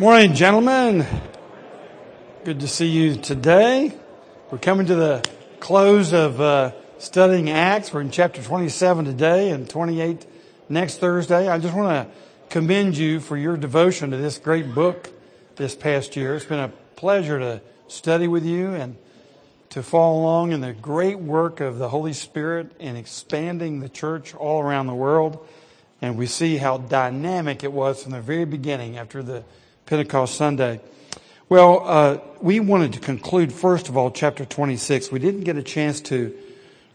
Morning, gentlemen. Good to see you today. We're coming to the close of uh, studying Acts. We're in chapter 27 today and 28 next Thursday. I just want to commend you for your devotion to this great book this past year. It's been a pleasure to study with you and to follow along in the great work of the Holy Spirit in expanding the church all around the world. And we see how dynamic it was from the very beginning after the Pentecost Sunday. Well, uh, we wanted to conclude, first of all, chapter 26. We didn't get a chance to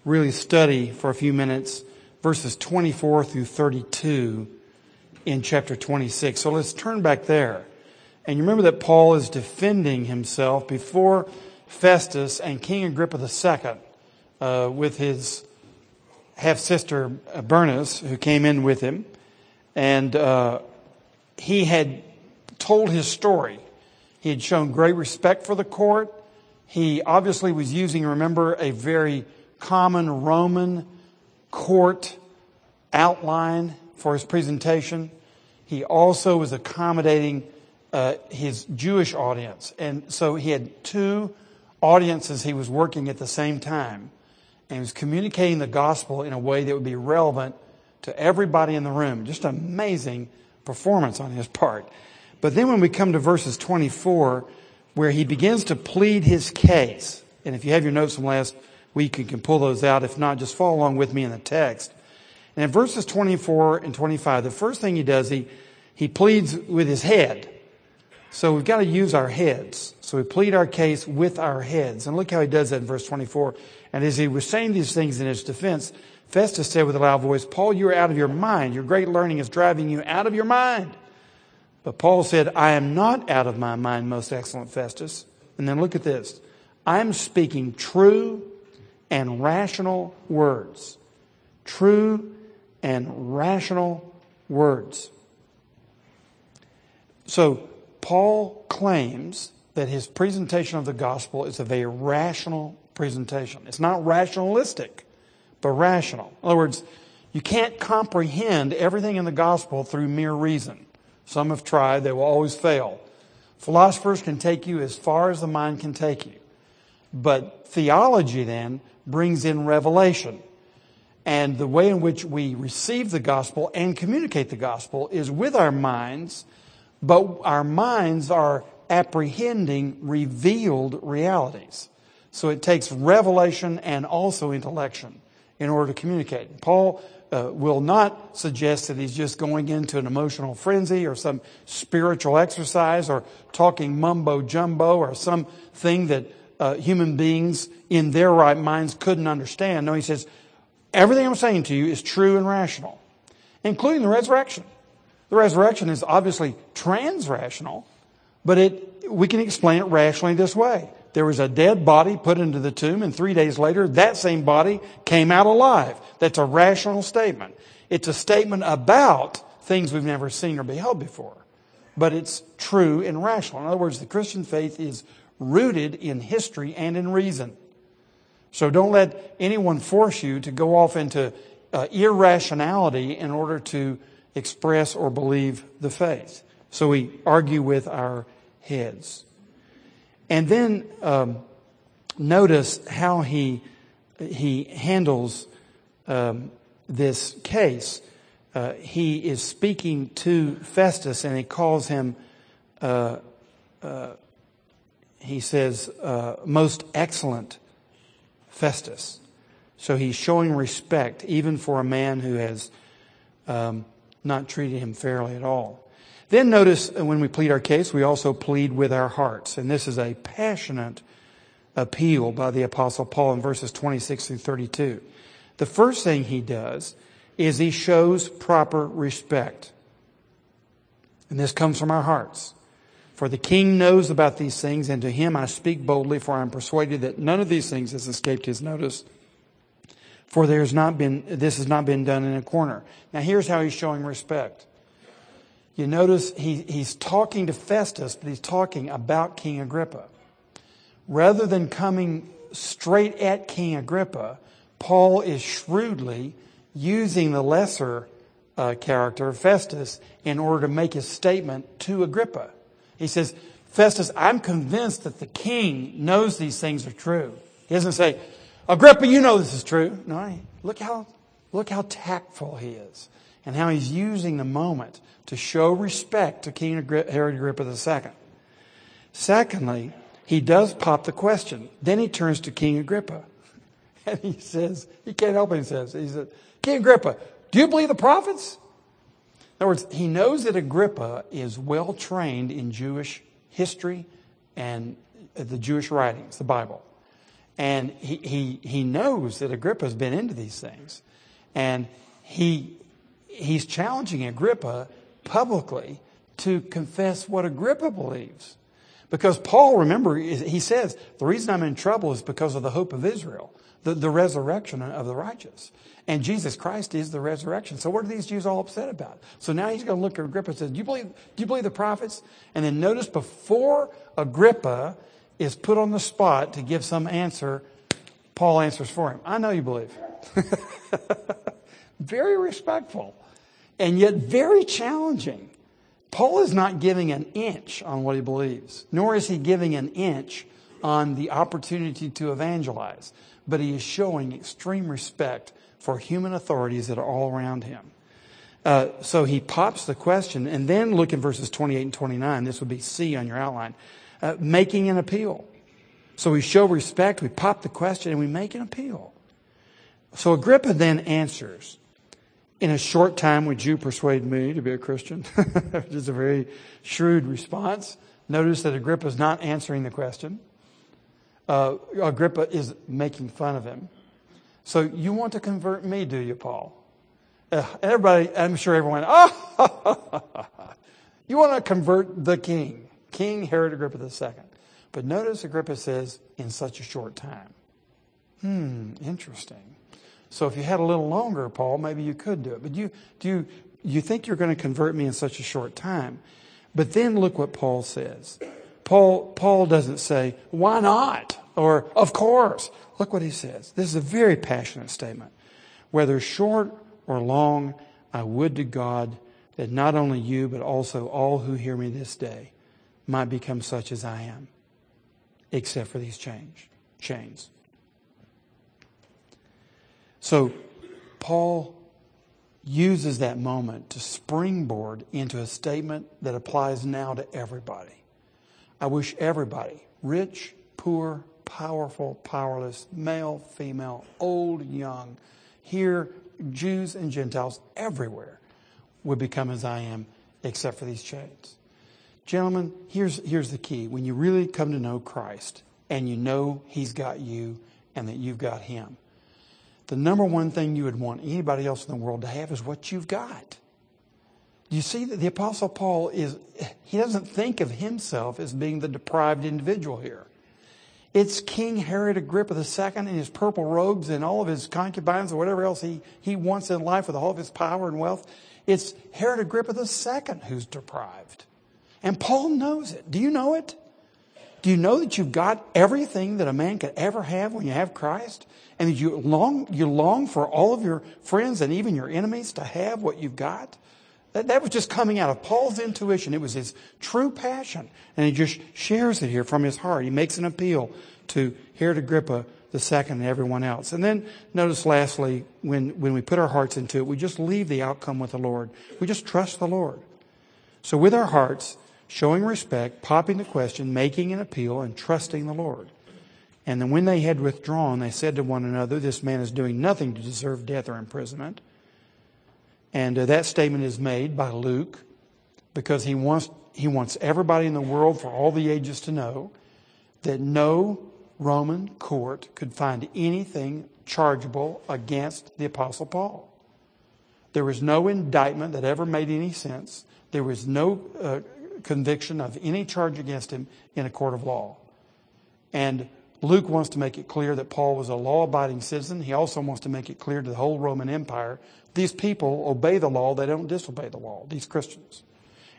really study for a few minutes verses 24 through 32 in chapter 26. So let's turn back there. And you remember that Paul is defending himself before Festus and King Agrippa II uh, with his half sister Bernice, who came in with him. And uh, he had told his story. He had shown great respect for the court. He obviously was using, remember, a very common Roman court outline for his presentation. He also was accommodating uh, his Jewish audience. And so he had two audiences he was working at the same time. And he was communicating the gospel in a way that would be relevant to everybody in the room. Just amazing performance on his part. But then when we come to verses 24, where he begins to plead his case, and if you have your notes from last week, you can pull those out. If not, just follow along with me in the text. And in verses 24 and 25, the first thing he does, he, he pleads with his head. So we've got to use our heads. So we plead our case with our heads. And look how he does that in verse 24. And as he was saying these things in his defense, Festus said with a loud voice, Paul, you're out of your mind. Your great learning is driving you out of your mind. But Paul said, I am not out of my mind, most excellent Festus. And then look at this. I'm speaking true and rational words. True and rational words. So Paul claims that his presentation of the gospel is a very rational presentation. It's not rationalistic, but rational. In other words, you can't comprehend everything in the gospel through mere reason. Some have tried, they will always fail. Philosophers can take you as far as the mind can take you. But theology then brings in revelation. And the way in which we receive the gospel and communicate the gospel is with our minds, but our minds are apprehending revealed realities. So it takes revelation and also intellection in order to communicate. Paul uh, will not suggest that he's just going into an emotional frenzy or some spiritual exercise or talking mumbo jumbo or something that uh, human beings in their right minds couldn't understand. No, he says, everything I'm saying to you is true and rational, including the resurrection. The resurrection is obviously trans-rational, but it, we can explain it rationally this way. There was a dead body put into the tomb, and three days later, that same body came out alive. That's a rational statement. It's a statement about things we've never seen or beheld before. But it's true and rational. In other words, the Christian faith is rooted in history and in reason. So don't let anyone force you to go off into uh, irrationality in order to express or believe the faith. So we argue with our heads. And then um, notice how he he handles um, this case. Uh, he is speaking to Festus, and he calls him. Uh, uh, he says, uh, "Most excellent Festus." So he's showing respect, even for a man who has um, not treated him fairly at all. Then notice when we plead our case, we also plead with our hearts. And this is a passionate appeal by the apostle Paul in verses 26 through 32. The first thing he does is he shows proper respect. And this comes from our hearts. For the king knows about these things, and to him I speak boldly, for I am persuaded that none of these things has escaped his notice. For there's not been, this has not been done in a corner. Now here's how he's showing respect. You notice he, he's talking to Festus, but he's talking about King Agrippa. Rather than coming straight at King Agrippa, Paul is shrewdly using the lesser uh, character, Festus, in order to make his statement to Agrippa. He says, Festus, I'm convinced that the king knows these things are true. He doesn't say, Agrippa, you know this is true. No, look how, look how tactful he is and how he's using the moment to show respect to King Herod Agrippa II. Secondly, he does pop the question. Then he turns to King Agrippa. And he says, he can't help it, he says, he said, King Agrippa, do you believe the prophets? In other words, he knows that Agrippa is well trained in Jewish history and the Jewish writings, the Bible. And he, he, he knows that Agrippa's been into these things. And he, he's challenging Agrippa publicly to confess what Agrippa believes. Because Paul, remember, he says, the reason I'm in trouble is because of the hope of Israel, the, the resurrection of the righteous. And Jesus Christ is the resurrection. So what are these Jews all upset about? So now he's going to look at Agrippa and say, do you believe, do you believe the prophets? And then notice before Agrippa is put on the spot to give some answer, Paul answers for him. I know you believe. very respectful and yet very challenging. Paul is not giving an inch on what he believes, nor is he giving an inch on the opportunity to evangelize, but he is showing extreme respect for human authorities that are all around him. Uh, so he pops the question, and then look in verses 28 and 29. This would be C on your outline. Uh, making an appeal. So we show respect, we pop the question, and we make an appeal. So Agrippa then answers. In a short time, would you persuade me to be a Christian? Which is a very shrewd response. Notice that Agrippa is not answering the question. Uh, Agrippa is making fun of him. So you want to convert me, do you, Paul? Uh, everybody, I'm sure everyone, oh, you want to convert the king, King Herod Agrippa II. But notice Agrippa says, in such a short time. Hmm, interesting. So if you had a little longer, Paul, maybe you could do it. But you, do you, you think you're going to convert me in such a short time? But then look what Paul says. Paul, Paul doesn't say, why not? Or, of course. Look what he says. This is a very passionate statement. Whether short or long, I would to God that not only you, but also all who hear me this day might become such as I am, except for these change, chains. So, Paul uses that moment to springboard into a statement that applies now to everybody. I wish everybody, rich, poor, powerful, powerless, male, female, old, young, here, Jews and Gentiles everywhere would become as I am, except for these chains. Gentlemen, here's, here's the key. When you really come to know Christ and you know He's got you and that you've got Him, the number one thing you would want anybody else in the world to have is what you've got. You see that the Apostle Paul is, he doesn't think of himself as being the deprived individual here. It's King Herod Agrippa II in his purple robes and all of his concubines or whatever else he, he wants in life with all of his power and wealth. It's Herod Agrippa II who's deprived. And Paul knows it. Do you know it? Do you know that you've got everything that a man could ever have when you have Christ? And you long, you long for all of your friends and even your enemies to have what you've got? That, that was just coming out of Paul's intuition. It was his true passion. And he just shares it here from his heart. He makes an appeal to Herod Agrippa II and everyone else. And then notice lastly, when, when we put our hearts into it, we just leave the outcome with the Lord. We just trust the Lord. So with our hearts, showing respect, popping the question, making an appeal, and trusting the Lord. And then when they had withdrawn, they said to one another, This man is doing nothing to deserve death or imprisonment. And uh, that statement is made by Luke because he wants, he wants everybody in the world for all the ages to know that no Roman court could find anything chargeable against the Apostle Paul. There was no indictment that ever made any sense. There was no uh, conviction of any charge against him in a court of law. And Luke wants to make it clear that Paul was a law abiding citizen. He also wants to make it clear to the whole Roman Empire these people obey the law, they don't disobey the law, these Christians.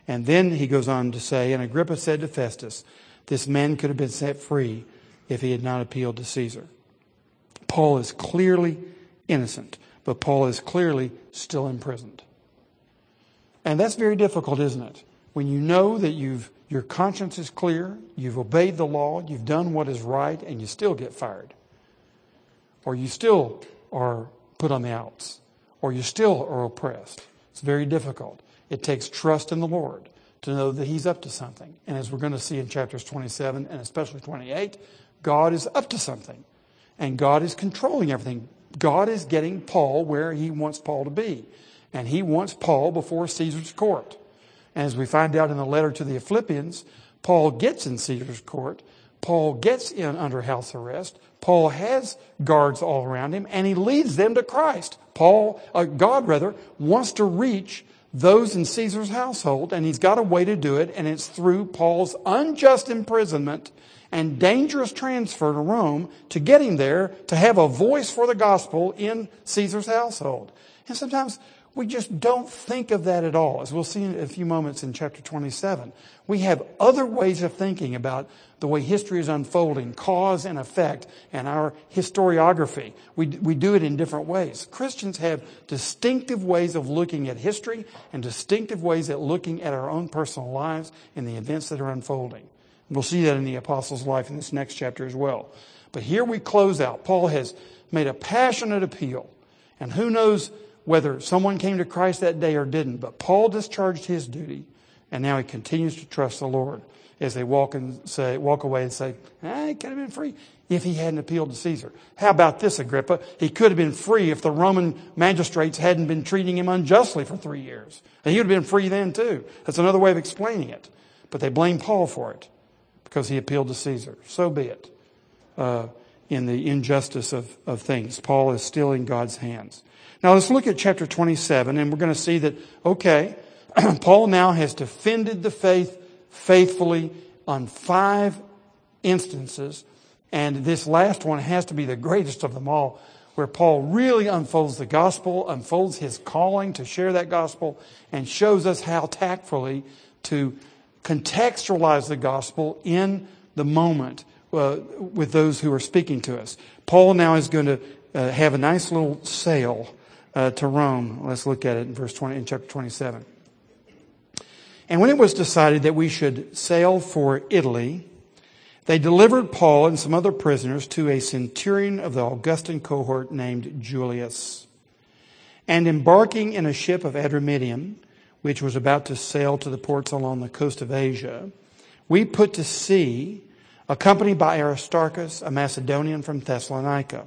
And then he goes on to say, And Agrippa said to Festus, This man could have been set free if he had not appealed to Caesar. Paul is clearly innocent, but Paul is clearly still imprisoned. And that's very difficult, isn't it? When you know that you've, Your conscience is clear. You've obeyed the law. You've done what is right, and you still get fired. Or you still are put on the outs. Or you still are oppressed. It's very difficult. It takes trust in the Lord to know that He's up to something. And as we're going to see in chapters 27 and especially 28, God is up to something. And God is controlling everything. God is getting Paul where He wants Paul to be. And He wants Paul before Caesar's court. And as we find out in the letter to the Philippians, Paul gets in Caesar's court. Paul gets in under house arrest. Paul has guards all around him and he leads them to Christ. Paul, uh, God rather, wants to reach those in Caesar's household and he's got a way to do it and it's through Paul's unjust imprisonment and dangerous transfer to Rome to get him there to have a voice for the gospel in Caesar's household. And sometimes we just don't think of that at all. As we'll see in a few moments in chapter 27, we have other ways of thinking about the way history is unfolding, cause and effect, and our historiography. We, we do it in different ways. Christians have distinctive ways of looking at history and distinctive ways at looking at our own personal lives and the events that are unfolding. We'll see that in the apostle's life in this next chapter as well. But here we close out. Paul has made a passionate appeal. And who knows whether someone came to Christ that day or didn't, but Paul discharged his duty, and now he continues to trust the Lord as they walk and say, walk away and say, eh, he could have been free if he hadn't appealed to Caesar. How about this, Agrippa? He could have been free if the Roman magistrates hadn't been treating him unjustly for three years. And he would have been free then too. That's another way of explaining it. But they blame Paul for it because he appealed to Caesar. So be it. Uh, in the injustice of, of things, Paul is still in God's hands. Now let's look at chapter 27 and we're going to see that, okay, Paul now has defended the faith faithfully on five instances. And this last one has to be the greatest of them all, where Paul really unfolds the gospel, unfolds his calling to share that gospel, and shows us how tactfully to contextualize the gospel in the moment uh, with those who are speaking to us. Paul now is going to uh, have a nice little sail uh, to Rome. Let's look at it in verse 20, in chapter 27. And when it was decided that we should sail for Italy, they delivered Paul and some other prisoners to a centurion of the Augustan cohort named Julius. And embarking in a ship of Adramyttium, which was about to sail to the ports along the coast of Asia, we put to sea, accompanied by Aristarchus, a Macedonian from Thessalonica.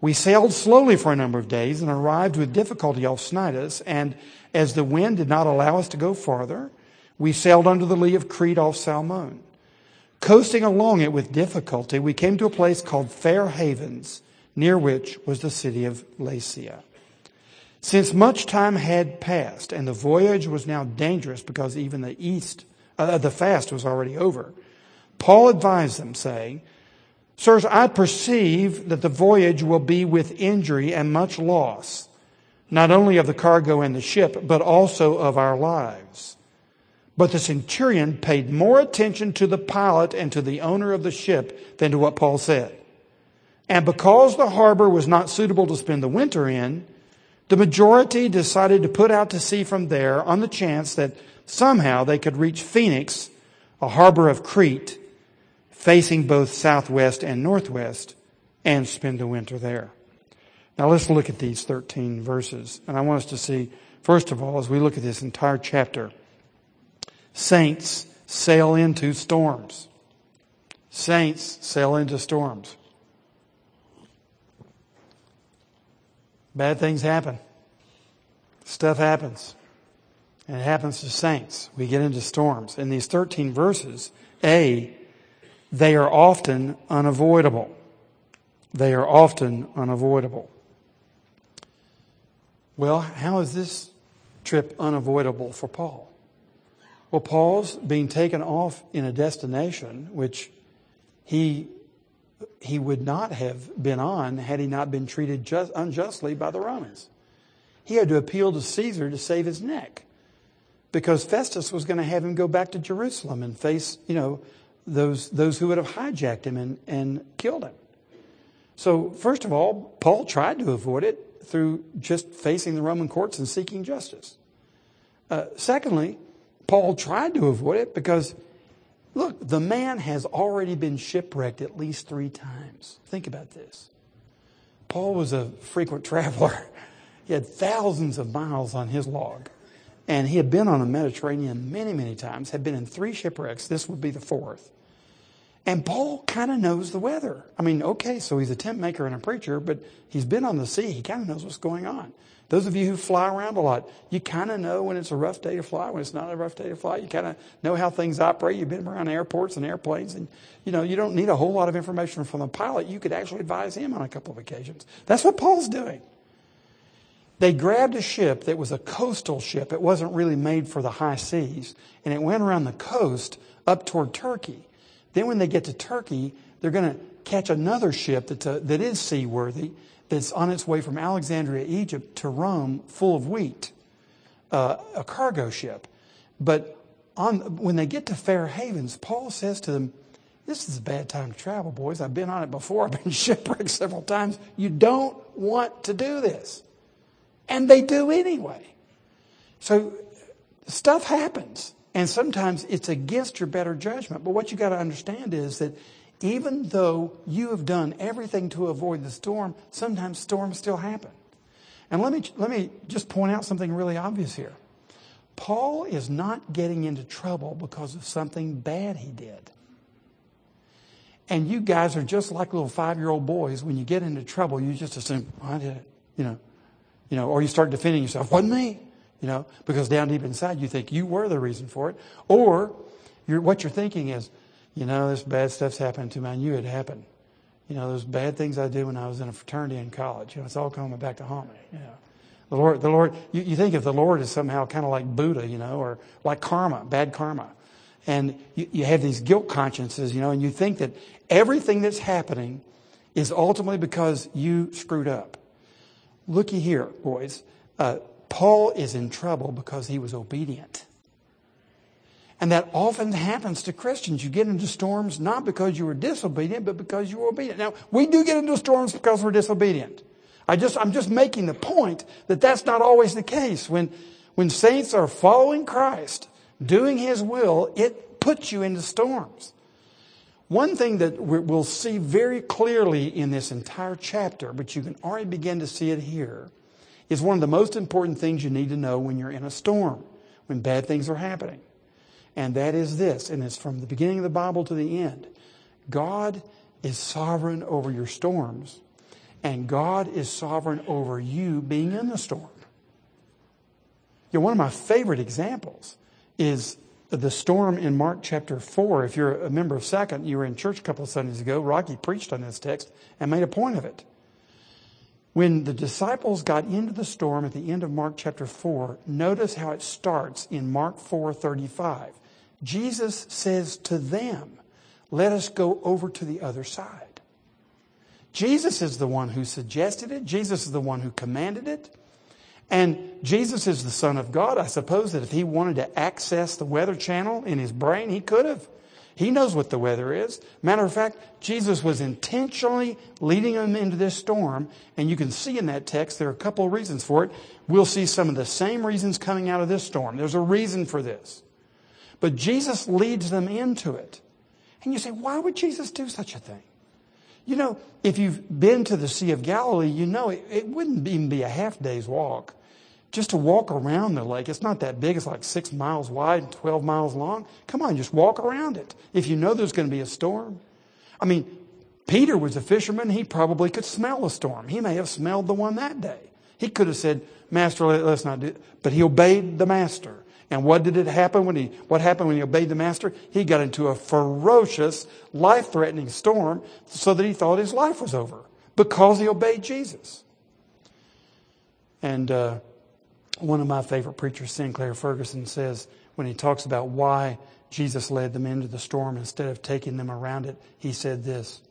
We sailed slowly for a number of days and arrived with difficulty off Cnidus, and as the wind did not allow us to go farther, we sailed under the lee of Crete off Salmone. Coasting along it with difficulty, we came to a place called Fair Havens, near which was the city of Lasea. Since much time had passed and the voyage was now dangerous because even the east, uh, the fast was already over, Paul advised them, saying, Sirs, I perceive that the voyage will be with injury and much loss, not only of the cargo and the ship, but also of our lives. But the centurion paid more attention to the pilot and to the owner of the ship than to what Paul said. And because the harbor was not suitable to spend the winter in, the majority decided to put out to sea from there on the chance that somehow they could reach Phoenix, a harbor of Crete, facing both southwest and northwest and spend the winter there. Now let's look at these 13 verses. And I want us to see, first of all, as we look at this entire chapter, saints sail into storms. Saints sail into storms. Bad things happen. Stuff happens. And it happens to saints. We get into storms. In these 13 verses, A, they are often unavoidable. They are often unavoidable. Well, how is this trip unavoidable for Paul? Well, Paul's being taken off in a destination which he, he would not have been on had he not been treated just, unjustly by the Romans. He had to appeal to Caesar to save his neck because Festus was going to have him go back to Jerusalem and face, you know, those, those who would have hijacked him and, and killed him. So, first of all, Paul tried to avoid it through just facing the Roman courts and seeking justice. Uh, secondly, Paul tried to avoid it because, look, the man has already been shipwrecked at least three times. Think about this. Paul was a frequent traveler. He had thousands of miles on his log. And he had been on the Mediterranean many, many times, had been in three shipwrecks. This would be the fourth. And Paul kind of knows the weather. I mean, okay, so he's a tent maker and a preacher, but he's been on the sea. He kind of knows what's going on. Those of you who fly around a lot, you kind of know when it's a rough day to fly, when it's not a rough day to fly. You kind of know how things operate. You've been around airports and airplanes, and you know you don't need a whole lot of information from the pilot. You could actually advise him on a couple of occasions. That's what Paul's doing. They grabbed a ship that was a coastal ship. It wasn't really made for the high seas, and it went around the coast up toward Turkey. Then when they get to Turkey, they're going to catch another ship that's a, that is seaworthy that's on its way from Alexandria, Egypt to Rome full of wheat, uh, a cargo ship. But on, when they get to Fair Havens, Paul says to them, This is a bad time to travel, boys. I've been on it before. I've been shipwrecked several times. You don't want to do this. And they do anyway. So stuff happens. And sometimes it's against your better judgment. But what you got to understand is that even though you have done everything to avoid the storm, sometimes storms still happen. And let me, let me just point out something really obvious here. Paul is not getting into trouble because of something bad he did. And you guys are just like little five year old boys. When you get into trouble, you just assume, I did it. You know, you know, or you start defending yourself. Wasn't me you know, because down deep inside you think you were the reason for it. Or you're, what you're thinking is, you know, this bad stuff's happened to me. I knew it happened. You know, those bad things I did when I was in a fraternity in college. You know, it's all coming back to haunt me. You know, the Lord, the Lord, you, you think of the Lord as somehow kind of like Buddha, you know, or like karma, bad karma. And you, you have these guilt consciences, you know, and you think that everything that's happening is ultimately because you screwed up. Looky here, boys. Uh, Paul is in trouble because he was obedient. And that often happens to Christians. You get into storms not because you were disobedient, but because you were obedient. Now, we do get into storms because we're disobedient. I just, I'm just making the point that that's not always the case. When, when saints are following Christ, doing His will, it puts you into storms. One thing that we'll see very clearly in this entire chapter, but you can already begin to see it here, is one of the most important things you need to know when you're in a storm, when bad things are happening. And that is this, and it's from the beginning of the Bible to the end. God is sovereign over your storms, and God is sovereign over you being in the storm. You know, one of my favorite examples is the storm in Mark chapter 4. If you're a member of Second, you were in church a couple of Sundays ago. Rocky preached on this text and made a point of it. When the disciples got into the storm at the end of Mark chapter 4, notice how it starts in Mark 4:35. Jesus says to them, "Let us go over to the other side." Jesus is the one who suggested it. Jesus is the one who commanded it. And Jesus is the Son of God. I suppose that if he wanted to access the weather channel in his brain, he could have. He knows what the weather is. Matter of fact, Jesus was intentionally leading them into this storm, and you can see in that text there are a couple of reasons for it. We'll see some of the same reasons coming out of this storm. There's a reason for this. But Jesus leads them into it. And you say, why would Jesus do such a thing? You know, if you've been to the Sea of Galilee, you know it, it wouldn't even be a half day's walk just to walk around the lake. It's not that big. It's like six miles wide and 12 miles long. Come on, just walk around it. If you know there's going to be a storm. I mean, Peter was a fisherman. He probably could smell a storm. He may have smelled the one that day. He could have said, Master, let's not do it. But he obeyed the master. And what did it happen when he, what happened when he obeyed the master? He got into a ferocious, life-threatening storm so that he thought his life was over because he obeyed Jesus. And, uh, one of my favorite preachers, Sinclair Ferguson, says when he talks about why Jesus led them into the storm. Instead of taking them around it, he said this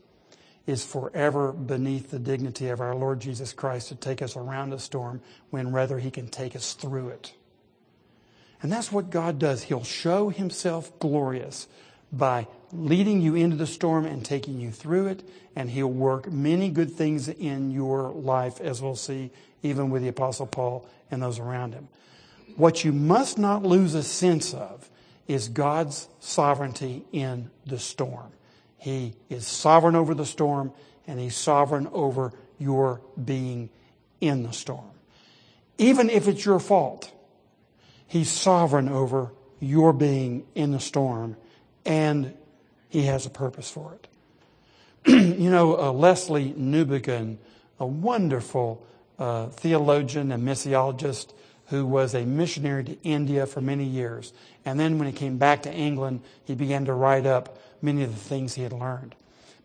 is forever beneath the dignity of our Lord Jesus Christ to take us around a storm when rather he can take us through it. And that's what God does. He'll show himself glorious by leading you into the storm and taking you through it. And he'll work many good things in your life, as we'll see, even with the Apostle Paul and those around him. What you must not lose a sense of is God's sovereignty in the storm. He is sovereign over the storm, and He's sovereign over your being in the storm. Even if it's your fault, He's sovereign over your being in the storm, and He has a purpose for it. you know, uh, Lesslie Newbigin, a wonderful uh, theologian and missiologist who was a missionary to India for many years. And then when he came back to England, he began to write up many of the things he had learned.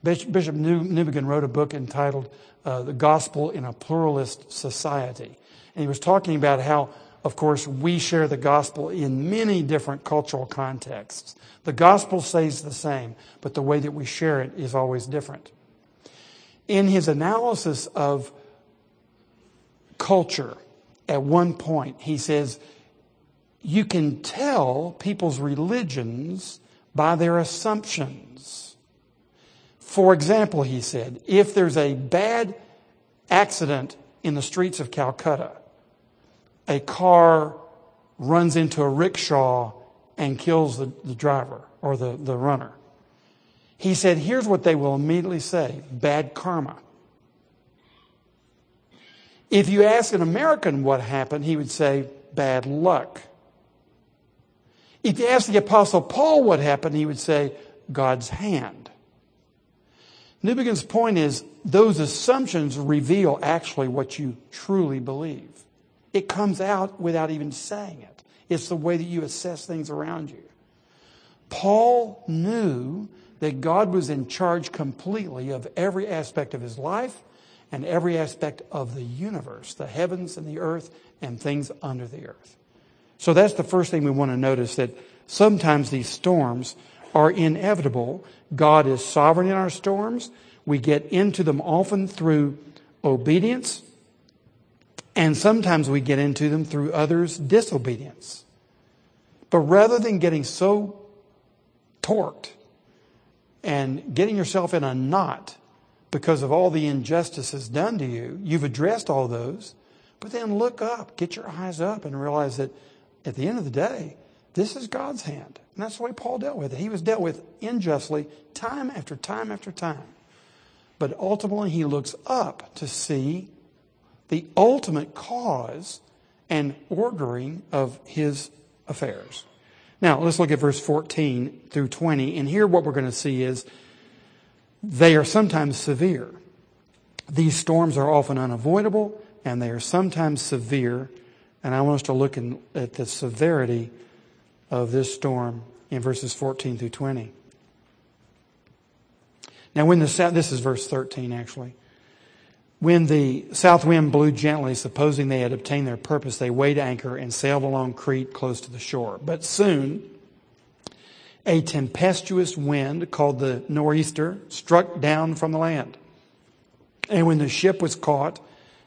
Bishop Newbigin wrote a book entitled uh, The Gospel in a Pluralist Society. And he was talking about how, of course, we share the gospel in many different cultural contexts. The gospel stays the same, but the way that we share it is always different. In his analysis of culture, at one point, he says, you can tell people's religions by their assumptions. For example, he said, if there's a bad accident in the streets of Calcutta, a car runs into a rickshaw and kills the, the driver or the, the runner. He said, here's what they will immediately say bad karma. If you ask an American what happened, he would say bad luck. If you ask the Apostle Paul what happened, he would say God's hand. Newbigin's point is those assumptions reveal actually what you truly believe. It comes out without even saying it. It's the way that you assess things around you. Paul knew that God was in charge completely of every aspect of his life and every aspect of the universe, the heavens and the earth and things under the earth. So that's the first thing we want to notice that sometimes these storms are inevitable. God is sovereign in our storms. We get into them often through obedience, and sometimes we get into them through others' disobedience. But rather than getting so torqued and getting yourself in a knot because of all the injustices done to you. You've addressed all those, but then look up, get your eyes up, and realize that at the end of the day, this is God's hand. And that's the way Paul dealt with it. He was dealt with unjustly time after time after time. But ultimately, he looks up to see the ultimate cause and ordering of his affairs. Now, let's look at verse 14 through 20. And here, what we're going to see is they are sometimes severe. These storms are often unavoidable and they are sometimes severe. And I want us to look in, at the severity of this storm in verses 14 through 20. Now, when the this is verse 13 actually. When the south wind blew gently, supposing they had obtained their purpose, they weighed anchor and sailed along Crete close to the shore. But soon, a tempestuous wind called the nor'easter struck down from the land. And when the ship was caught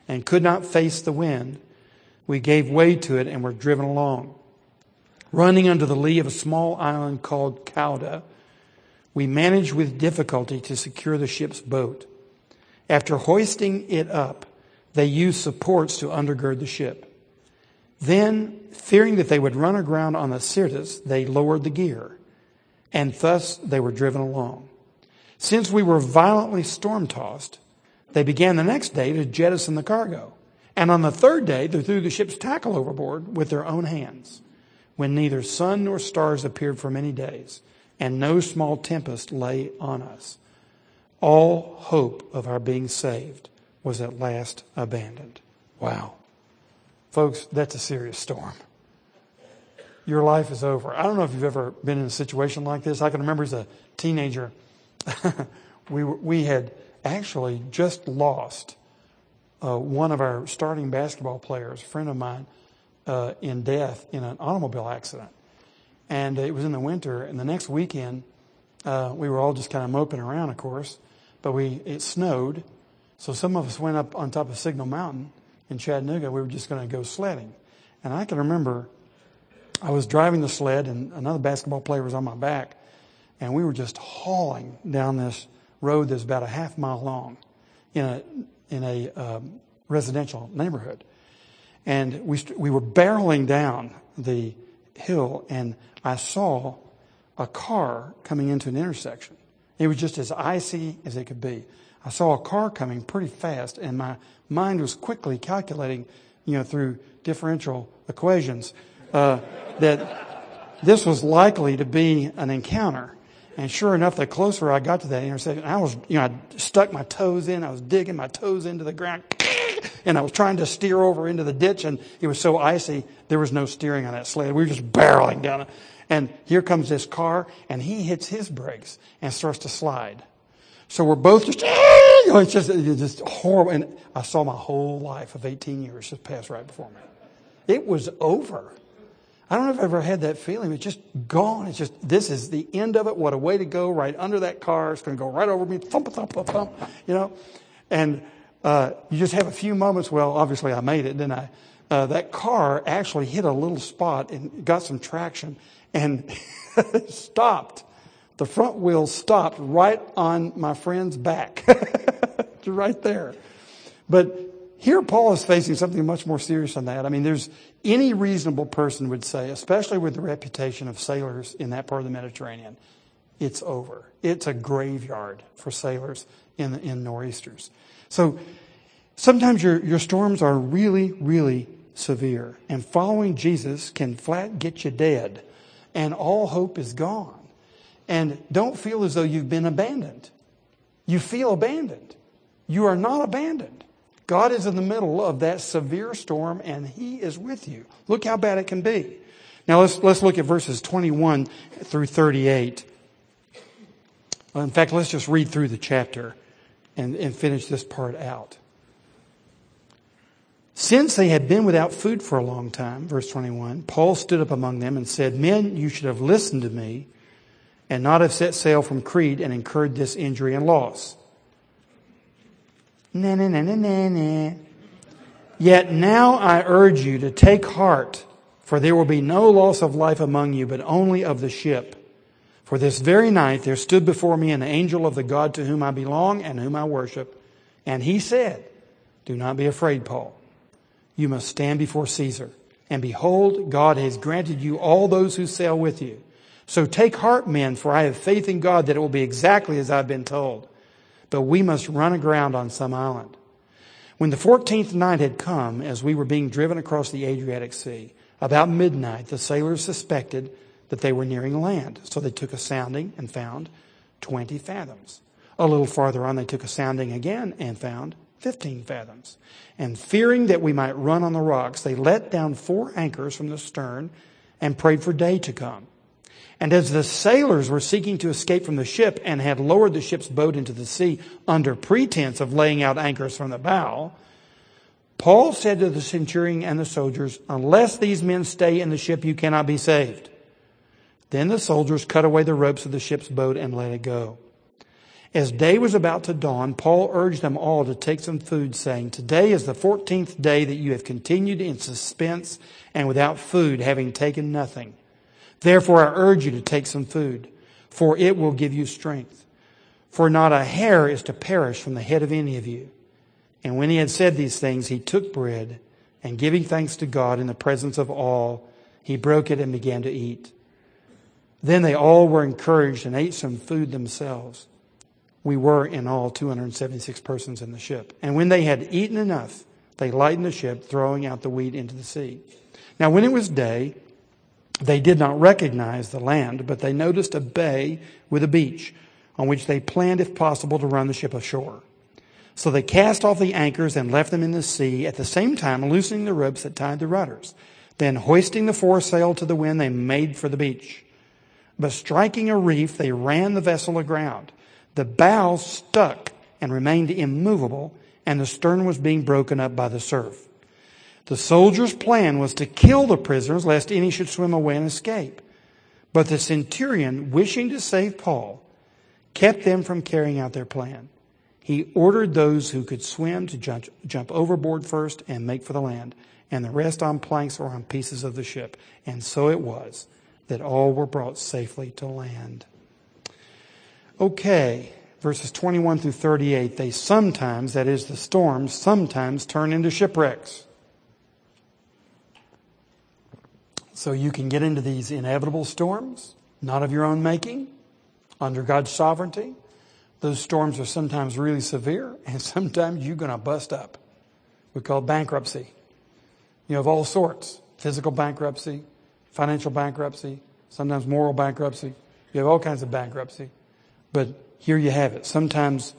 and could not face the wind, we gave way to it and were driven along. Running under the lee of a small island called Cauda, we managed with difficulty to secure the ship's boat. After hoisting it up, they used supports to undergird the ship. Then, fearing that they would run aground on the Syrtis, they lowered the gear and thus they were driven along. Since we were violently storm tossed, they began the next day to jettison the cargo. And on the third day, they threw the ship's tackle overboard with their own hands, when neither sun nor stars appeared for many days, and no small tempest lay on us. All hope of our being saved was at last abandoned. Wow. Folks, that's a serious storm your life is over. I don't know if you've ever been in a situation like this. I can remember as a teenager, we, we had actually just lost uh, one of our starting basketball players, a friend of mine, uh, in death in an automobile accident. and it was in the winter. And the next weekend, uh, we were all just kind of moping around, of course, but we it snowed, so some of us went up on top of Signal Mountain in Chattanooga. We were just going to go sledding, and I can remember I was driving the sled, and another basketball player was on my back, and we were just hauling down this road that's about a half mile long in a in a um, residential neighborhood, and we we were barreling down the hill, and I saw a car coming into an intersection. It was just as icy as it could be. I saw a car coming pretty fast, and my mind was quickly calculating, you know, through differential equations, uh, that this was likely to be an encounter. And sure enough, the closer I got to that intersection, I was, you know, I stuck my toes in, I was digging my toes into the ground, and I was trying to steer over into the ditch, and it was so icy, there was no steering on that sled. We were just barreling down it. And here comes this car, and he hits his brakes and starts to slide. So we're both just, you oh, know, it's just, it's just horrible. And I saw my whole life of 18 years just pass right before me. It was over. I don't know if I've ever had that feeling. It's just gone. It's just, this is the end of it. What a way to go right under that car. It's going to go right over me. Thump, thump, thump, thump, you know. And uh, you just have a few moments. Well, obviously I made it, didn't I? Uh, that car actually hit a little spot and got some traction and stopped. The front wheel stopped right on my friend's back. right there. But here Paul is facing something much more serious than that. I mean, there's any reasonable person would say, especially with the reputation of sailors in that part of the Mediterranean, it's over. It's a graveyard for sailors in, in nor'easters. So sometimes your, your storms are really, really severe. And following Jesus can flat get you dead. And all hope is gone. And don't feel as though you've been abandoned. You feel abandoned. You are not abandoned. God is in the middle of that severe storm and He is with you. Look how bad it can be. Now let's, let's look at verses 21 through 38. In fact, let's just read through the chapter and, and finish this part out. Since they had been without food for a long time, verse 21, Paul stood up among them and said, Men, you should have listened to me and not have set sail from Crete and incurred this injury and loss. Na, na, na, na, na, na. Yet now I urge you to take heart, for there will be no loss of life among you, but only of the ship. For this very night there stood before me an angel of the God to whom I belong and whom I worship. And he said, Do not be afraid, Paul. You must stand before Caesar. And behold, God has granted you all those who sail with you. So take heart, men, for I have faith in God that it will be exactly as I've been told. But we must run aground on some island. When the fourteenth night had come, as we were being driven across the Adriatic Sea, about midnight, the sailors suspected that they were nearing land. So they took a sounding and found 20 fathoms. A little farther on, they took a sounding again and found 15 fathoms. And fearing that we might run on the rocks, they let down four anchors from the stern and prayed for day to come. And as the sailors were seeking to escape from the ship and had lowered the ship's boat into the sea under pretense of laying out anchors from the bow, Paul said to the centurion and the soldiers, Unless these men stay in the ship, you cannot be saved. Then the soldiers cut away the ropes of the ship's boat and let it go. As day was about to dawn, Paul urged them all to take some food, saying, Today is the fourteenth day that you have continued in suspense and without food, having taken nothing. Therefore I urge you to take some food, for it will give you strength. For not a hair is to perish from the head of any of you. And when he had said these things, he took bread, and giving thanks to God in the presence of all, he broke it and began to eat. Then they all were encouraged and ate some food themselves. We were in all 276 persons in the ship. And when they had eaten enough, they lightened the ship, throwing out the wheat into the sea. Now, when it was day, they did not recognize the land, but they noticed a bay with a beach on which they planned, if possible, to run the ship ashore. So they cast off the anchors and left them in the sea, at the same time loosening the ropes that tied the rudders. Then, hoisting the foresail to the wind, they made for the beach. But striking a reef, they ran the vessel aground. The bow stuck and remained immovable, and the stern was being broken up by the surf. The soldiers' plan was to kill the prisoners lest any should swim away and escape. But the centurion, wishing to save Paul, kept them from carrying out their plan. He ordered those who could swim to jump, overboard first and make for the land, and the rest on planks or on pieces of the ship. And so it was that all were brought safely to land. Okay, verses 21 through 38, they sometimes, that is the storms, sometimes turn into shipwrecks. So you can get into these inevitable storms, not of your own making, under God's sovereignty. Those storms are sometimes really severe, and sometimes you're going to bust up. We call bankruptcy. You know, of all sorts physical bankruptcy, financial bankruptcy, sometimes moral bankruptcy. You have all kinds of bankruptcy. But here you have it. Sometimes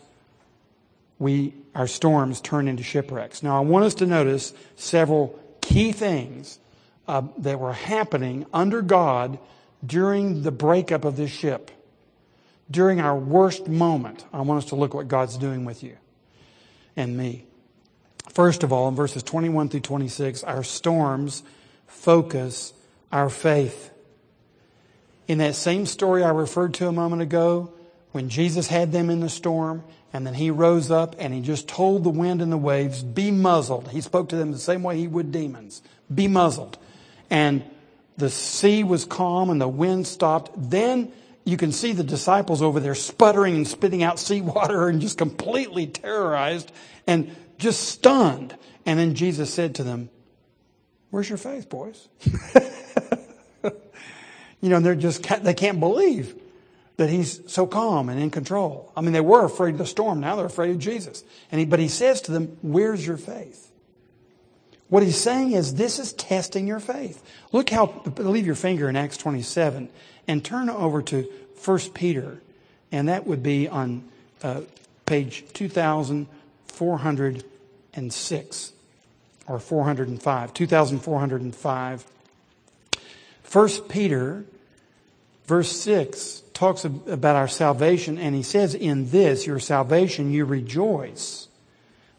we, our storms turn into shipwrecks. Now I want us to notice several key things uh, that were happening under God during the breakup of this ship. During our worst moment, I want us to look at what God's doing with you and me. First of all, in verses 21 through 26, our storms focus our faith. In that same story I referred to a moment ago, when Jesus had them in the storm, and then he rose up and he just told the wind and the waves, be muzzled. He spoke to them the same way he would demons. Be muzzled. And the sea was calm and the wind stopped. Then you can see the disciples over there sputtering and spitting out seawater and just completely terrorized and just stunned. And then Jesus said to them, Where's your faith, boys? you know, they're just, they can't believe that he's so calm and in control. I mean, they were afraid of the storm. Now they're afraid of Jesus. And he, but he says to them, where's your faith? What he's saying is this is testing your faith. Look how, leave your finger in Acts 27 and turn over to 1 Peter. And that would be on uh, page 2406 or 405, 2405. 1 Peter verse 6 talks about our salvation, and he says, In this, your salvation, you rejoice,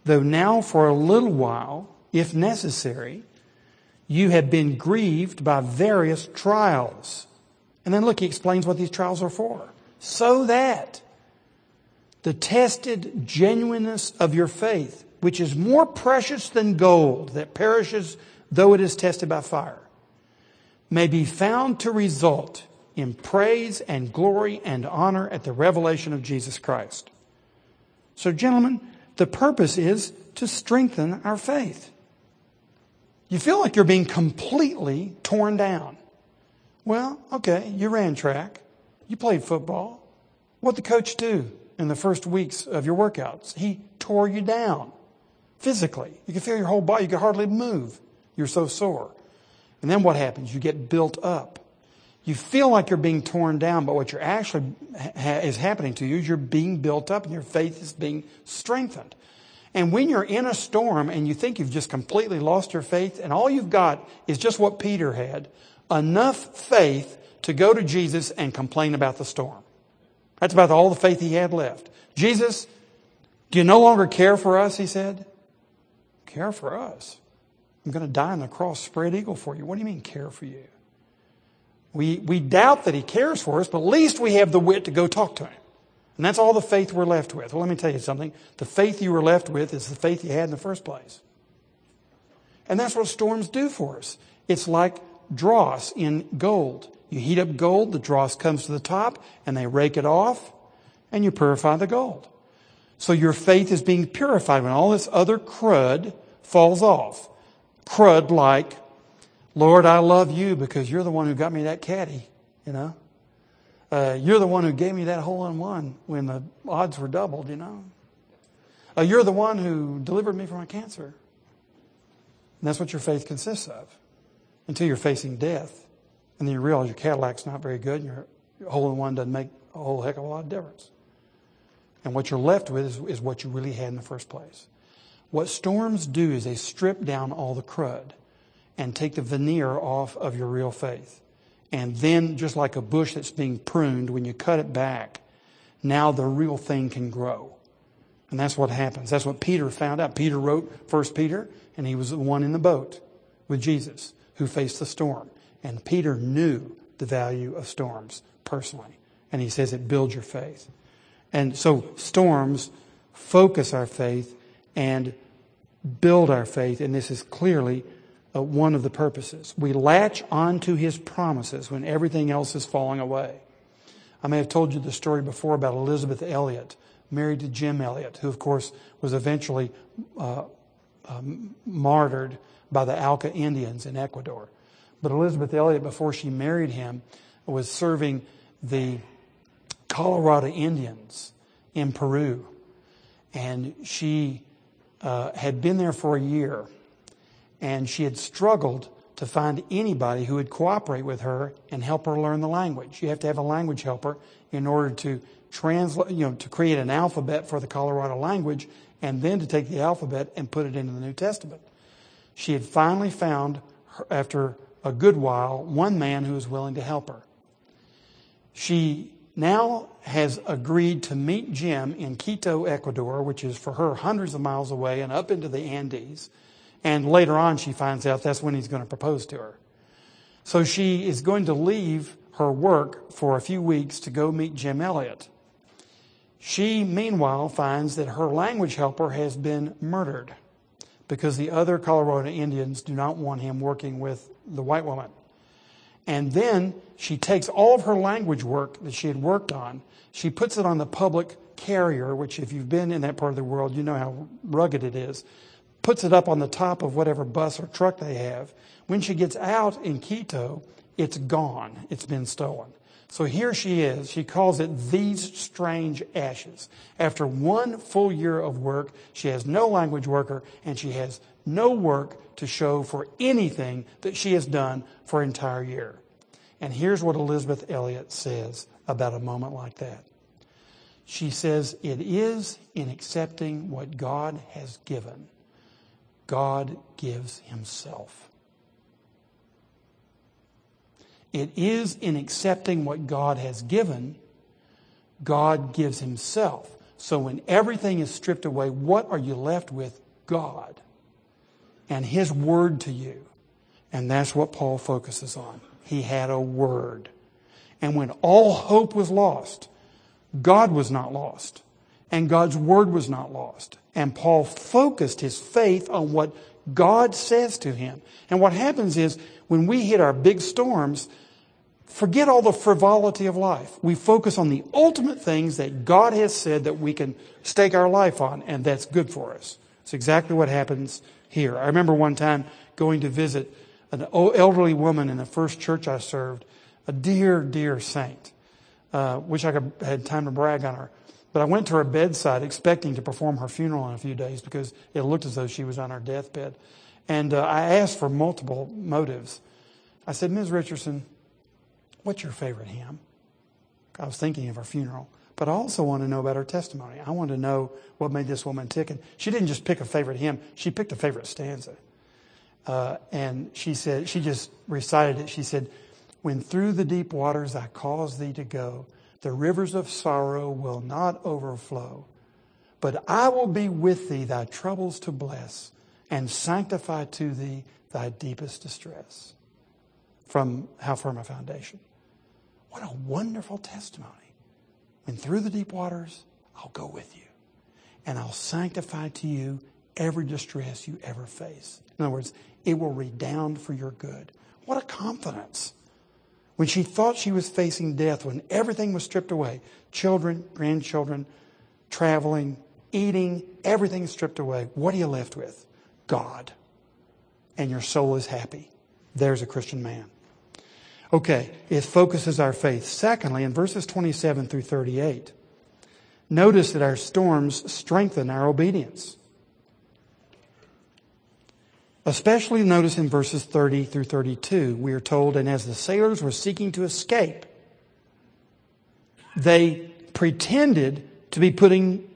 though now for a little while, if necessary, you have been grieved by various trials. And then look, he explains what these trials are for. So that the tested genuineness of your faith, which is more precious than gold that perishes though it is tested by fire, may be found to result in praise and glory and honor at the revelation of Jesus Christ. So, gentlemen, the purpose is to strengthen our faith. You feel like you're being completely torn down. Well, okay, you ran track, you played football. What the coach do in the first weeks of your workouts? He tore you down physically. You can feel your whole body, you can hardly move. You're so sore. And then what happens? You get built up. You feel like you're being torn down, but what you're actually ha- is happening to you is you're being built up and your faith is being strengthened. And when you're in a storm and you think you've just completely lost your faith and all you've got is just what Peter had, enough faith to go to Jesus and complain about the storm. That's about all the faith he had left. Jesus, do you no longer care for us? He said. Care for us? I'm going to die on the cross, spread eagle for you. What do you mean care for you? We, we doubt that he cares for us, but at least we have the wit to go talk to him. And that's all the faith we're left with. Well, let me tell you something. The faith you were left with is the faith you had in the first place. And that's what storms do for us. It's like dross in gold. You heat up gold, the dross comes to the top, and they rake it off, and you purify the gold. So your faith is being purified when all this other crud falls off. Crud like Lord, I love you because you're the one who got me that caddy, you know. Uh, you're the one who gave me that hole in one when the odds were doubled, you know. Uh, you're the one who delivered me from my cancer. And that's what your faith consists of until you're facing death. And then you realize your Cadillac's not very good and your hole in one doesn't make a whole heck of a lot of difference. And what you're left with is, is what you really had in the first place. What storms do is they strip down all the crud and take the veneer off of your real faith. And then, just like a bush that's being pruned, when you cut it back, now the real thing can grow. And that's what happens. That's what Peter found out. Peter wrote First Peter, and he was the one in the boat with Jesus who faced the storm. And Peter knew the value of storms personally. And he says it builds your faith. And so storms focus our faith and build our faith. And this is clearly uh, one of the purposes. We latch onto his promises when everything else is falling away. I may have told you the story before about Elisabeth Elliot, married to Jim Elliot, who, of course, was eventually uh, um, martyred by the Auca Indians in Ecuador. But Elisabeth Elliot, before she married him, was serving the Colorado Indians in Peru. And she uh, had been there for a year. And she had struggled to find anybody who would cooperate with her and help her learn the language. You have to have a language helper in order to translate, you know, to create an alphabet for the Colorado language and then to take the alphabet and put it into the New Testament. She had finally found, after a good while, one man who was willing to help her. She now has agreed to meet Jim in Quito, Ecuador, which is for her hundreds of miles away and up into the Andes. And later on, she finds out that's when he's going to propose to her. So she is going to leave her work for a few weeks to go meet Jim Elliot. She, meanwhile, finds that her language helper has been murdered because the other Colorado Indians do not want him working with the white woman. And then she takes all of her language work that she had worked on, she puts it on the public carrier, which, if you've been in that part of the world, you know how rugged it is, puts it up on the top of whatever bus or truck they have. When she gets out in Quito, it's gone, it's been stolen. So here she is. She calls it These Strange Ashes. After one full year of work, she has no language worker and she has no work to show for anything that she has done for an entire year. And here's what Elisabeth Elliot says about a moment like that. She says, It is in accepting what God has given, God gives Himself. It is in accepting what God has given, God gives Himself. So when everything is stripped away, what are you left with? God and His Word to you. And that's what Paul focuses on. He had a Word. And when all hope was lost, God was not lost. And God's Word was not lost. And Paul focused his faith on what God says to him. And what happens is when we hit our big storms, forget all the frivolity of life. We focus on the ultimate things that God has said that we can stake our life on, and that's good for us. It's exactly what happens here. I remember one time going to visit an elderly woman in the first church I served, a dear, dear saint. Uh, wish I could had time to brag on her. But I went to her bedside expecting to perform her funeral in a few days because it looked as though she was on her deathbed. And uh, I asked for multiple motives. I said, Ms. Richardson, What's your favorite hymn? I was thinking of her funeral. But I also want to know about her testimony. I want to know what made this woman tick. And she didn't just pick a favorite hymn, she picked a favorite stanza. Uh, and she said, she just recited it. She said, When through the deep waters I cause thee to go, the rivers of sorrow will not overflow. But I will be with thee, thy troubles to bless, and sanctify to thee thy deepest distress. From How Firm a Foundation. What a wonderful testimony. When through the deep waters, I'll go with you. And I'll sanctify to you every distress you ever face. In other words, it will redound for your good. What a confidence. When she thought she was facing death, when everything was stripped away children, grandchildren, traveling, eating, everything stripped away what are you left with? God. And your soul is happy. There's a Christian man. Okay, it focuses our faith. Secondly, in verses 27 through 38, notice that our storms strengthen our obedience. Especially notice in verses 30 through 32, we are told, and as the sailors were seeking to escape, they pretended to be putting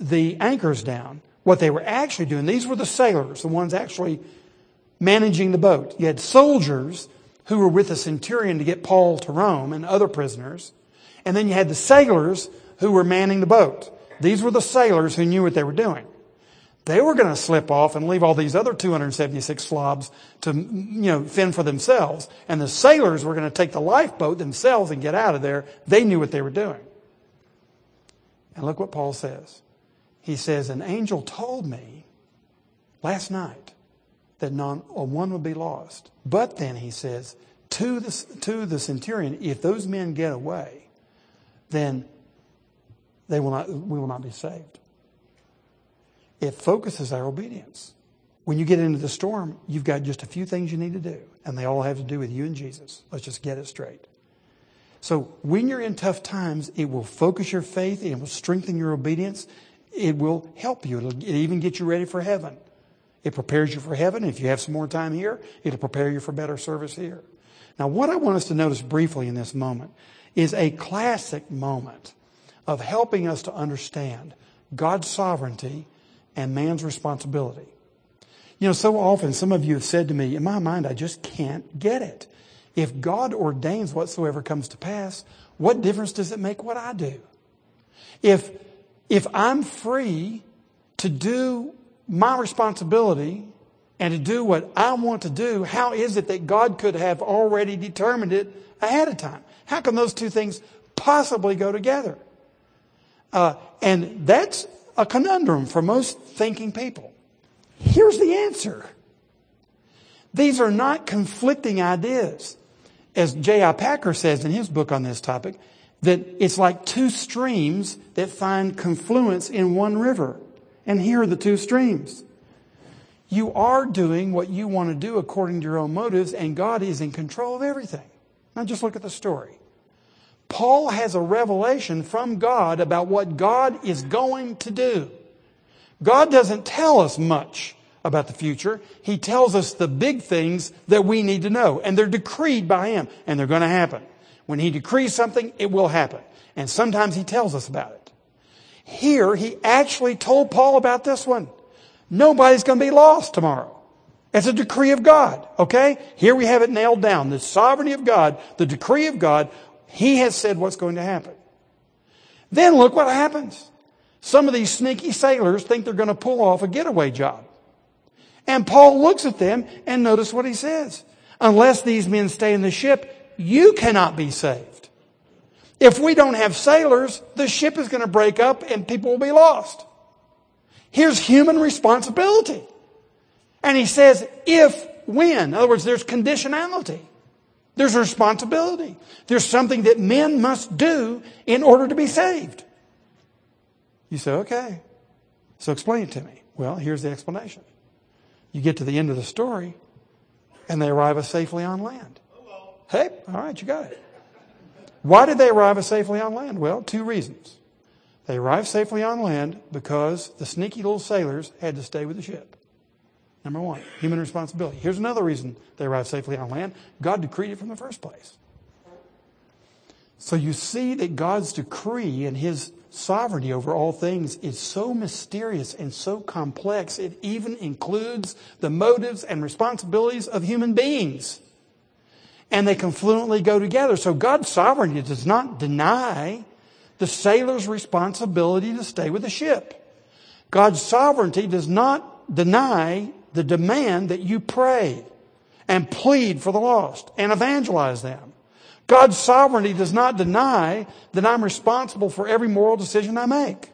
the anchors down. What they were actually doing, these were the sailors, the ones actually managing the boat. You had soldiers who were with the centurion to get Paul to Rome and other prisoners. And then you had the sailors who were manning the boat. These were the sailors who knew what they were doing. They were going to slip off and leave all these other 276 slobs to, you know, fend for themselves. And the sailors were going to take the lifeboat themselves and get out of there. They knew what they were doing. And look what Paul says. He says, an angel told me last night that none, one would be lost. But then he says, to the, to the centurion, if those men get away, then they will not, we will not be saved. It focuses our obedience. When you get into the storm, you've got just a few things you need to do, and they all have to do with you and Jesus. Let's just get it straight. So when you're in tough times, it will focus your faith, it will strengthen your obedience, it will help you, it'll even get you ready for heaven. It prepares you for heaven. If you have some more time here, it'll prepare you for better service here. Now, what I want us to notice briefly in this moment is a classic moment of helping us to understand God's sovereignty and man's responsibility. You know, so often some of you have said to me, in my mind, I just can't get it. If God ordains whatsoever comes to pass, what difference does it make what I do? If, if I'm free to do my responsibility and to do what I want to do, how is it that God could have already determined it ahead of time? How can those two things possibly go together? Uh, and that's a conundrum for most thinking people. Here's the answer. These are not conflicting ideas. As J.I. Packer says in his book on this topic, that it's like two streams that find confluence in one river. And here are the two streams. You are doing what you want to do according to your own motives, and God is in control of everything. Now just look at the story. Paul has a revelation from God about what God is going to do. God doesn't tell us much about the future. He tells us the big things that we need to know, and they're decreed by Him, and they're going to happen. When He decrees something, it will happen. And sometimes He tells us about it. Here, He actually told Paul about this one. Nobody's going to be lost tomorrow. It's a decree of God, okay? Here we have it nailed down. The sovereignty of God, the decree of God, he has said what's going to happen. Then look what happens. Some of these sneaky sailors think they're going to pull off a getaway job. And Paul looks at them and notice what he says. Unless these men stay in the ship, you cannot be saved. If we don't have sailors, the ship is going to break up and people will be lost. Here's human responsibility. And he says, if, when. In other words, there's conditionality. There's a responsibility. There's something that men must do in order to be saved. You say, okay. So explain it to me. Well, here's the explanation. You get to the end of the story, and they arrive safely on land. Oh, hey, all right, you got it. Why did they arrive safely on land? Well, two reasons. They arrived safely on land because the sneaky little sailors had to stay with the ship. Number one, human responsibility. Here's another reason they arrived safely on land. God decreed it from the first place. So you see that God's decree and His sovereignty over all things is so mysterious and so complex, it even includes the motives and responsibilities of human beings. And they confluently go together. So God's sovereignty does not deny the sailor's responsibility to stay with the ship. God's sovereignty does not deny the demand that you pray and plead for the lost and evangelize them. God's sovereignty does not deny that I'm responsible for every moral decision I make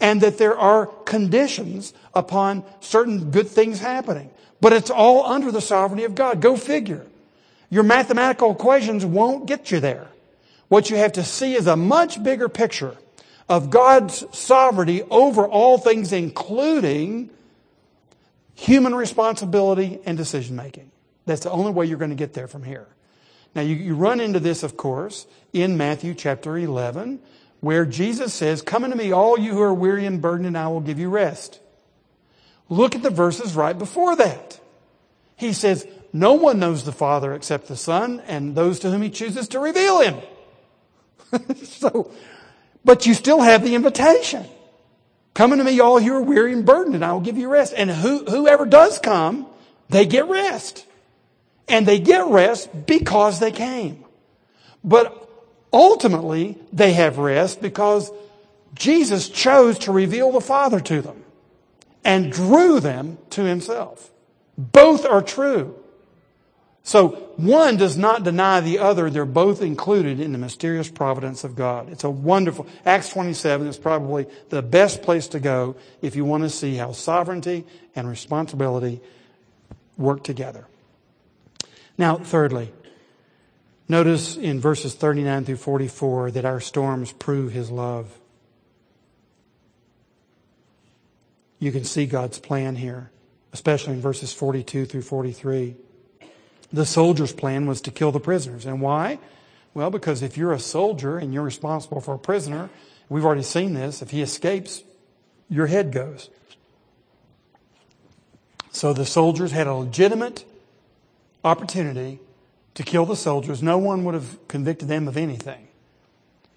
and that there are conditions upon certain good things happening. But it's all under the sovereignty of God. Go figure. Your mathematical equations won't get you there. What you have to see is a much bigger picture of God's sovereignty over all things, including human responsibility and decision making. That's the only way you're going to get there from here. Now, you, you run into this, of course, in Matthew chapter 11, where Jesus says, Come unto me, all you who are weary and burdened, and I will give you rest. Look at the verses right before that. He says, No one knows the Father except the Son and those to whom he chooses to reveal him. so, but you still have the invitation. Come unto me, all who are weary and burdened, and I will give you rest. And who, whoever does come, they get rest. And they get rest because they came. But ultimately, they have rest because Jesus chose to reveal the Father to them. and drew them to himself. Both are true. So one does not deny the other. They're both included in the mysterious providence of God. It's a wonderful, Acts 27 is probably the best place to go if you want to see how sovereignty and responsibility work together. Now, thirdly, notice in verses 39 through 44 that our storms prove his love. You can see God's plan here, especially in verses 42 through 43. The soldiers' plan was to kill the prisoners. And why? Well, because if you're a soldier and you're responsible for a prisoner, we've already seen this, if he escapes, your head goes. So the soldiers had a legitimate opportunity to kill the soldiers. No one would have convicted them of anything.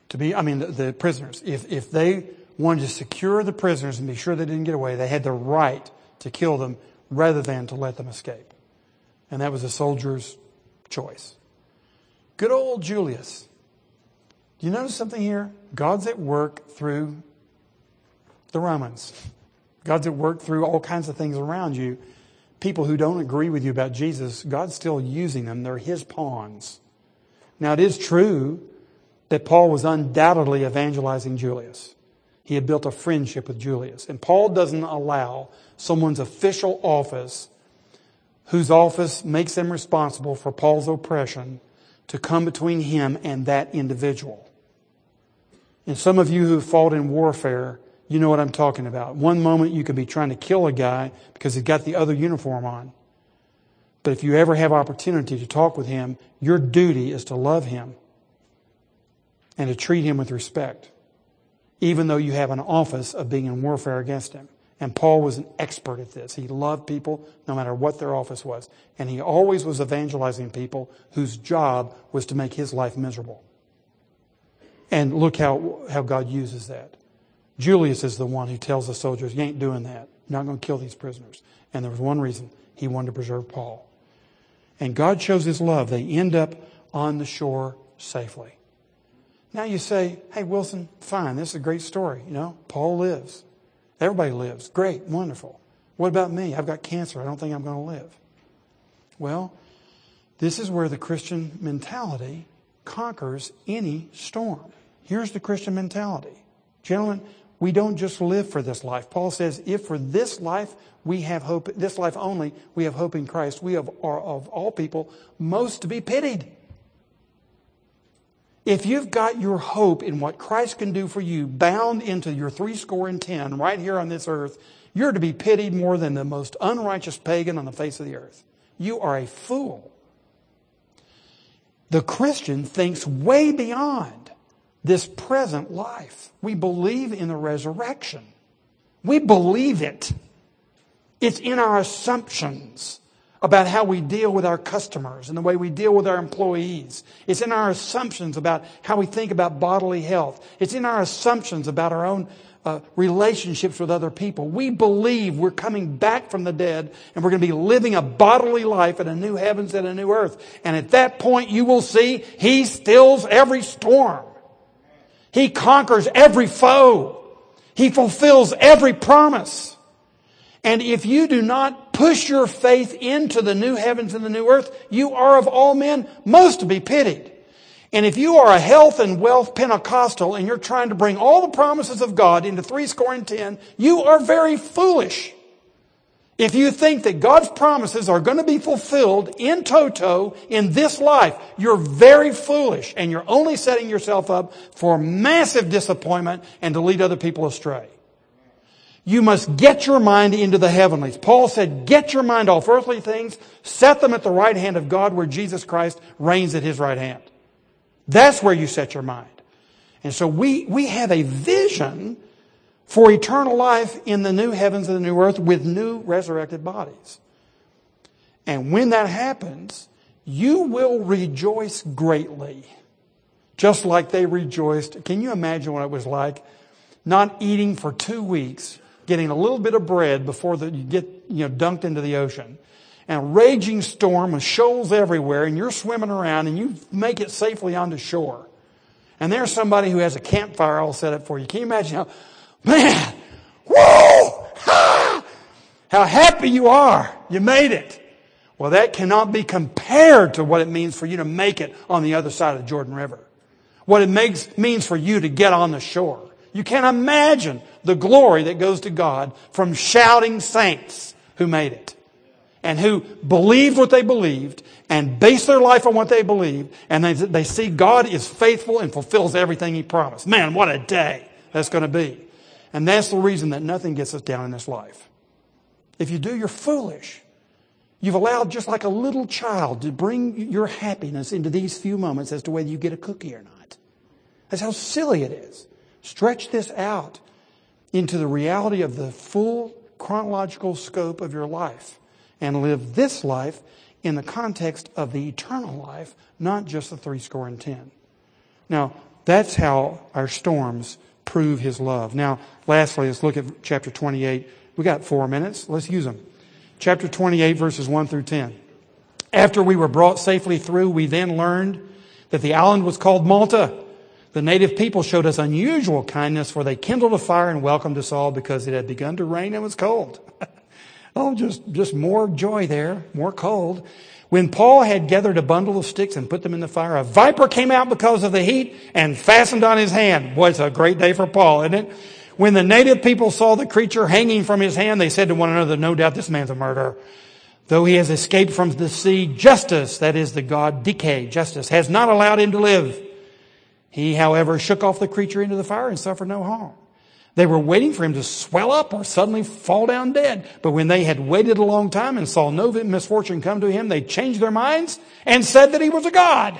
To be, I mean, the, the prisoners. If, if they wanted to secure the prisoners and be sure they didn't get away, they had the right to kill them rather than to let them escape and that was a soldier's choice. Good old Julius. Do you notice something here? God's at work through the Romans. God's at work through all kinds of things around you. People who don't agree with you about Jesus, God's still using them. They're His pawns. Now, it is true that Paul was undoubtedly evangelizing Julius. He had built a friendship with Julius. And Paul doesn't allow someone's official office whose office makes them responsible for Paul's oppression to come between him and that individual. And some of you who have fought in warfare, you know what I'm talking about. One moment you could be trying to kill a guy because he's got the other uniform on. But if you ever have opportunity to talk with him, your duty is to love him and to treat him with respect, even though you have an office of being in warfare against him. And Paul was an expert at this. He loved people no matter what their office was. And he always was evangelizing people whose job was to make his life miserable. And look how, how God uses that. Julius is the one who tells the soldiers, You ain't doing that. You're not going to kill these prisoners. And there was one reason he wanted to preserve Paul. And God shows his love. They end up on the shore safely. Now you say, Hey, Wilson, fine. This is a great story. You know, Paul lives. Everybody lives. Great, wonderful. What about me? I've got cancer. I don't think I'm going to live. Well, this is where the Christian mentality conquers any storm. Here's the Christian mentality. Gentlemen, we don't just live for this life. Paul says, if for this life we have hope, this life only, we have hope in Christ, we have, are of all people most to be pitied. If you've got your hope in what Christ can do for you bound into your three score and ten right here on this earth, you're to be pitied more than the most unrighteous pagan on the face of the earth. You are a fool. The Christian thinks way beyond this present life. We believe in the resurrection. We believe it. It's in our assumptions about how we deal with our customers and the way we deal with our employees. It's in our assumptions about how we think about bodily health. It's in our assumptions about our own uh, relationships with other people. We believe we're coming back from the dead and we're going to be living a bodily life in a new heavens and a new earth. And at that point, you will see He stills every storm. He conquers every foe. He fulfills every promise. And if you do not push your faith into the new heavens and the new earth, you are of all men most to be pitied. And if you are a health and wealth Pentecostal and you're trying to bring all the promises of God into three score and ten, you are very foolish. If you think that God's promises are going to be fulfilled in toto in this life, you're very foolish and you're only setting yourself up for massive disappointment and to lead other people astray. You must get your mind into the heavenlies. Paul said, get your mind off earthly things, set them at the right hand of God where Jesus Christ reigns at his right hand. That's where you set your mind. And so we, we have a vision for eternal life in the new heavens and the new earth with new resurrected bodies. And when that happens, you will rejoice greatly. Just like they rejoiced. Can you imagine what it was like? Not eating for two weeks getting a little bit of bread before the, you get you know dunked into the ocean. And a raging storm with shoals everywhere, and you're swimming around, and you make it safely onto shore. And there's somebody who has a campfire all set up for you. Can you imagine how, man, whoa, ha, How happy you are. You made it. Well, that cannot be compared to what it means for you to make it on the other side of the Jordan River. What it makes, means for you to get on the shore. You can't imagine the glory that goes to God from shouting saints who made it and who believed what they believed and based their life on what they believed and they, they see God is faithful and fulfills everything He promised. Man, what a day that's going to be. And that's the reason that nothing gets us down in this life. If you do, you're foolish. You've allowed just like a little child to bring your happiness into these few moments as to whether you get a cookie or not. That's how silly it is. Stretch this out into the reality of the full chronological scope of your life and live this life in the context of the eternal life, not just the three score and ten. Now, that's how our storms prove his love. Now, lastly, let's look at chapter 28. We got four minutes. Let's use them. Chapter 28, verses 1 through 10. After we were brought safely through, we then learned that the island was called Malta. The native people showed us unusual kindness, for they kindled a fire and welcomed us all because it had begun to rain and was cold. oh, just, just more joy there, more cold. When Paul had gathered a bundle of sticks and put them in the fire, a viper came out because of the heat and fastened on his hand. Boy, it's a great day for Paul, isn't it? When the native people saw the creature hanging from his hand, they said to one another, no doubt this man's a murderer. Though he has escaped from the sea, justice, that is the God Dike, justice, has not allowed him to live. He, however, shook off the creature into the fire and suffered no harm. They were waiting for him to swell up or suddenly fall down dead. But when they had waited a long time and saw no misfortune come to him, they changed their minds and said that he was a god.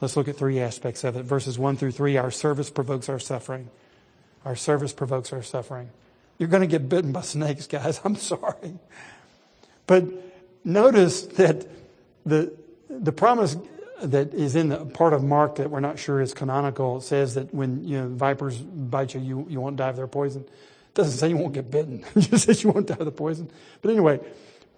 Let's look at three aspects of it. Verses 1 through 3 Our service provokes our suffering. Our service provokes our suffering. You're going to get bitten by snakes, guys. I'm sorry. But notice that the, the promise that is in the part of Mark that we're not sure is canonical says that when you know, vipers bite you, you, you won't die of their poison. It doesn't say you won't get bitten. it just says you won't die of the poison. But anyway,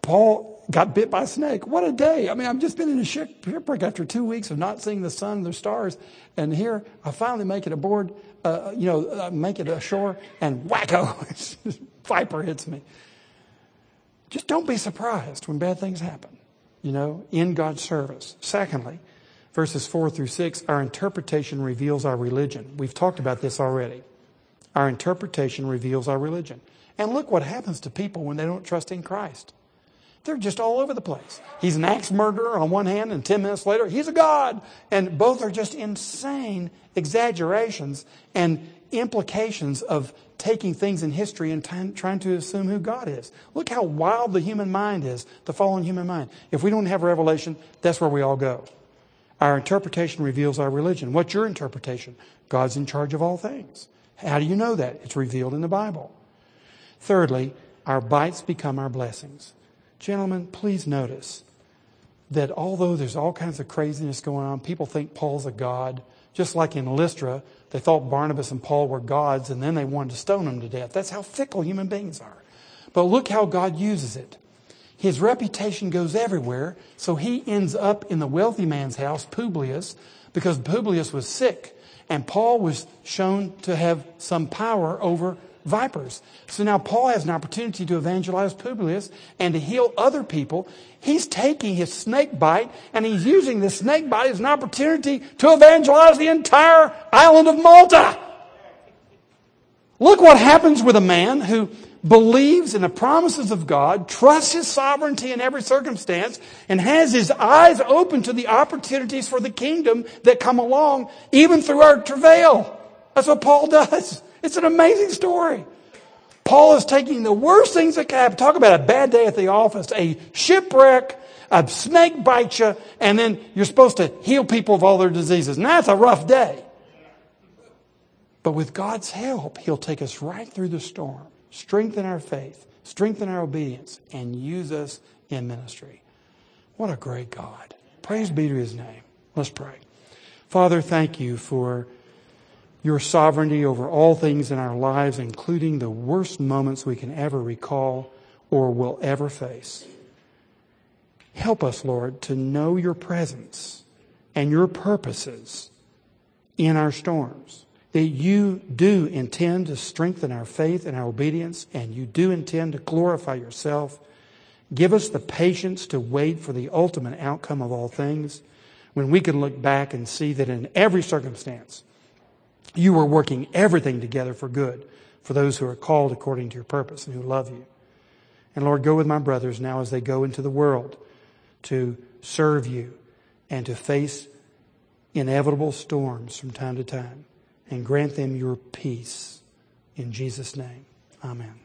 Paul got bit by a snake. What a day. I mean, I've just been in a shipwreck after two weeks of not seeing the sun, the stars. And here I finally make it aboard, uh, you know, uh, make it ashore and wacko, viper hits me. Just don't be surprised when bad things happen, you know, in God's service. Secondly, verses four through six, our interpretation reveals our religion. We've talked about this already. Our interpretation reveals our religion. And look what happens to people when they don't trust in Christ. They're just all over the place. He's an axe murderer on one hand, and 10 minutes later, he's a God. And both are just insane exaggerations and implications of taking things in history and t- trying to assume who God is. Look how wild the human mind is, the fallen human mind. If we don't have revelation, that's where we all go. Our interpretation reveals our religion. What's your interpretation? God's in charge of all things. How do you know that? It's revealed in the Bible. Thirdly, our bites become our blessings. Gentlemen, please notice that although there's all kinds of craziness going on, people think Paul's a god. Just like in Lystra, they thought Barnabas and Paul were gods and then they wanted to stone them to death. That's how fickle human beings are. But look how God uses it. His reputation goes everywhere, so he ends up in the wealthy man's house, Publius, because Publius was sick and Paul was shown to have some power over vipers. So now Paul has an opportunity to evangelize Publius and to heal other people. He's taking his snake bite and he's using the snake bite as an opportunity to evangelize the entire island of Malta. Look what happens with a man who believes in the promises of God, trusts his sovereignty in every circumstance, and has his eyes open to the opportunities for the kingdom that come along, even through our travail. That's what Paul does. It's an amazing story. Paul is taking the worst things that can happen. Talk about a bad day at the office, a shipwreck, a snake bites you, and then you're supposed to heal people of all their diseases. And that's a rough day. But with God's help, He'll take us right through the storm, strengthen our faith, strengthen our obedience, and use us in ministry. What a great God. Praise be to his name. Let's pray. Father, thank you for your sovereignty over all things in our lives, including the worst moments we can ever recall or will ever face. Help us, Lord, to know your presence and your purposes in our storms. That you do intend to strengthen our faith and our obedience, and you do intend to glorify yourself. Give us the patience to wait for the ultimate outcome of all things when we can look back and see that in every circumstance, you are working everything together for good for those who are called according to your purpose and who love you. And Lord, go with my brothers now as they go into the world to serve you and to face inevitable storms from time to time and grant them your peace. In Jesus' name, amen.